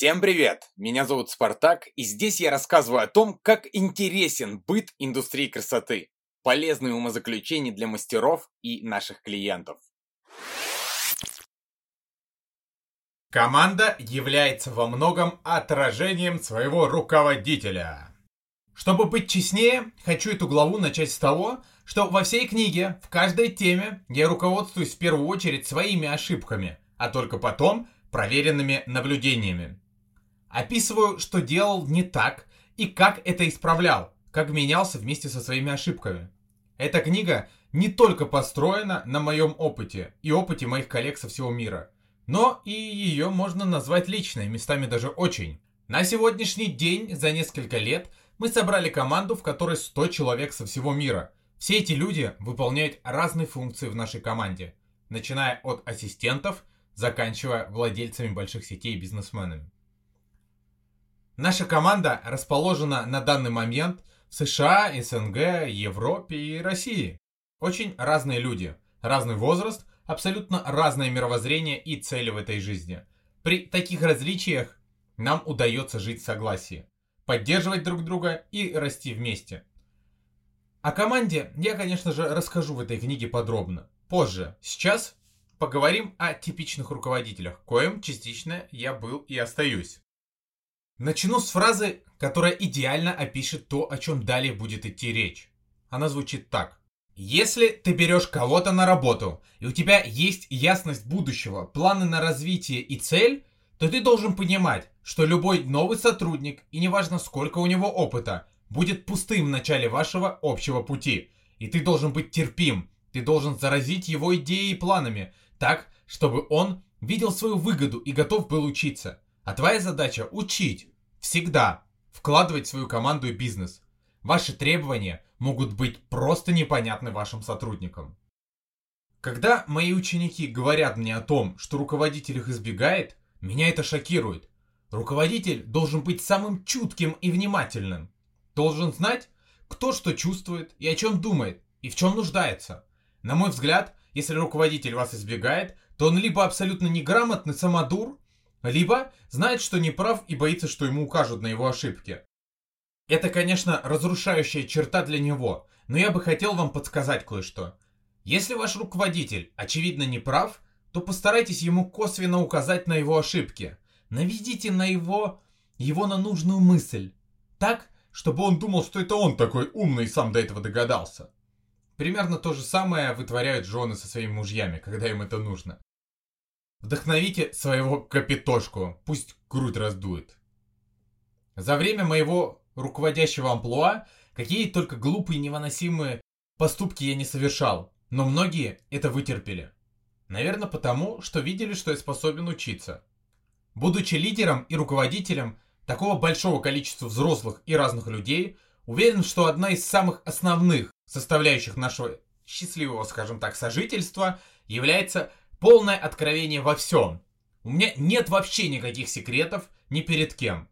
Всем привет! Меня зовут Спартак, и здесь я рассказываю о том, как интересен быт индустрии красоты, полезные умозаключения для мастеров и наших клиентов. Команда является во многом отражением своего руководителя. Чтобы быть честнее, хочу эту главу начать с того, что во всей книге, в каждой теме я руководствуюсь в первую очередь своими ошибками, а только потом проверенными наблюдениями. Описываю, что делал не так и как это исправлял, как менялся вместе со своими ошибками. Эта книга не только построена на моем опыте и опыте моих коллег со всего мира, но и ее можно назвать личной, местами даже очень. На сегодняшний день, за несколько лет, мы собрали команду, в которой 100 человек со всего мира. Все эти люди выполняют разные функции в нашей команде, начиная от ассистентов, заканчивая владельцами больших сетей и бизнесменами. Наша команда расположена на данный момент в США, СНГ, Европе и России. Очень разные люди, разный возраст, абсолютно разное мировоззрение и цели в этой жизни. При таких различиях нам удается жить в согласии, поддерживать друг друга и расти вместе. О команде я, конечно же, расскажу в этой книге подробно. Позже. Сейчас поговорим о типичных руководителях, коим частично я был и остаюсь. Начну с фразы, которая идеально опишет то, о чем далее будет идти речь. Она звучит так. Если ты берешь кого-то на работу, и у тебя есть ясность будущего, планы на развитие и цель, то ты должен понимать, что любой новый сотрудник, и неважно сколько у него опыта, будет пустым в начале вашего общего пути. И ты должен быть терпим, ты должен заразить его идеей и планами, так, чтобы он видел свою выгоду и готов был учиться. А твоя задача учить, Всегда вкладывать в свою команду и бизнес. Ваши требования могут быть просто непонятны вашим сотрудникам. Когда мои ученики говорят мне о том, что руководитель их избегает, меня это шокирует. Руководитель должен быть самым чутким и внимательным. Должен знать, кто что чувствует и о чем думает, и в чем нуждается. На мой взгляд, если руководитель вас избегает, то он либо абсолютно неграмотный самодур, либо знает, что не прав и боится, что ему укажут на его ошибки. Это, конечно, разрушающая черта для него, но я бы хотел вам подсказать кое-что. Если ваш руководитель, очевидно, не прав, то постарайтесь ему косвенно указать на его ошибки. Наведите на его, его на нужную мысль. Так, чтобы он думал, что это он такой умный и сам до этого догадался. Примерно то же самое вытворяют жены со своими мужьями, когда им это нужно. Вдохновите своего капитошку, пусть грудь раздует. За время моего руководящего амплуа какие только глупые невыносимые поступки я не совершал, но многие это вытерпели. Наверное, потому, что видели, что я способен учиться. Будучи лидером и руководителем такого большого количества взрослых и разных людей, уверен, что одна из самых основных составляющих нашего счастливого, скажем так, сожительства является Полное откровение во всем. У меня нет вообще никаких секретов ни перед кем.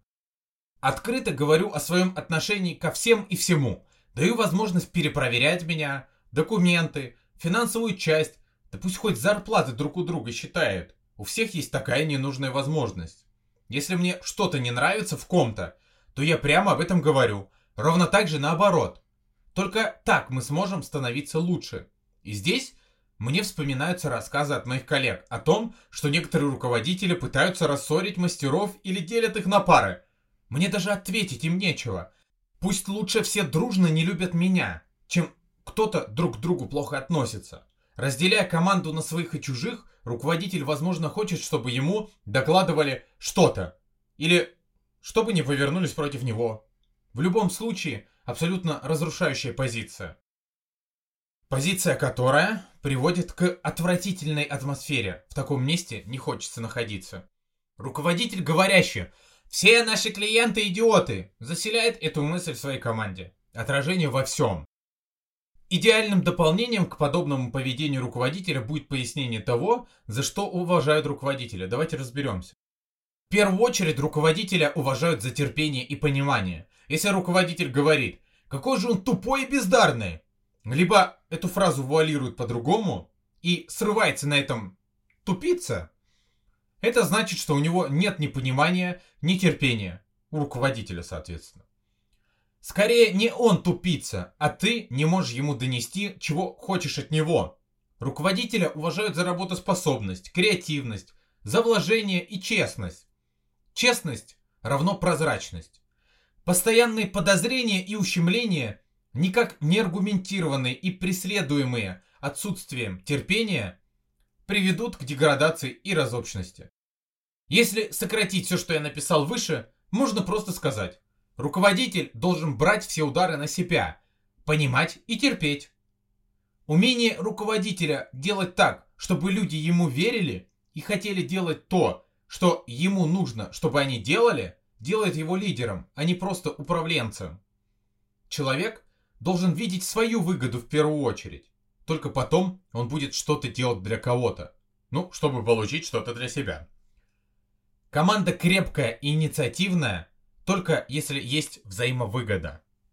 Открыто говорю о своем отношении ко всем и всему. Даю возможность перепроверять меня, документы, финансовую часть, да пусть хоть зарплаты друг у друга считают. У всех есть такая ненужная возможность. Если мне что-то не нравится в ком-то, то я прямо об этом говорю. Ровно так же наоборот. Только так мы сможем становиться лучше. И здесь мне вспоминаются рассказы от моих коллег о том, что некоторые руководители пытаются рассорить мастеров или делят их на пары. Мне даже ответить им нечего. Пусть лучше все дружно не любят меня, чем кто-то друг к другу плохо относится. Разделяя команду на своих и чужих, руководитель, возможно, хочет, чтобы ему докладывали что-то. Или чтобы не повернулись против него. В любом случае, абсолютно разрушающая позиция. Позиция которая приводит к отвратительной атмосфере. В таком месте не хочется находиться. Руководитель, говорящий «Все наши клиенты идиоты!» заселяет эту мысль в своей команде. Отражение во всем. Идеальным дополнением к подобному поведению руководителя будет пояснение того, за что уважают руководителя. Давайте разберемся. В первую очередь руководителя уважают за терпение и понимание. Если руководитель говорит «Какой же он тупой и бездарный!» Либо эту фразу вуалируют по-другому и срывается на этом тупица, это значит, что у него нет ни понимания, ни терпения. У руководителя, соответственно. Скорее, не он тупица, а ты не можешь ему донести, чего хочешь от него. Руководителя уважают за работоспособность, креативность, за вложение и честность. Честность равно прозрачность. Постоянные подозрения и ущемления, никак не аргументированные и преследуемые отсутствием терпения, приведут к деградации и разобщенности. Если сократить все, что я написал выше, можно просто сказать. Руководитель должен брать все удары на себя, понимать и терпеть. Умение руководителя делать так, чтобы люди ему верили и хотели делать то, что ему нужно, чтобы они делали, делает его лидером, а не просто управленцем. Человек должен видеть свою выгоду в первую очередь. Только потом он будет что-то делать для кого-то. Ну, чтобы получить что-то для себя. Команда крепкая и инициативная, только если есть взаимовыгода.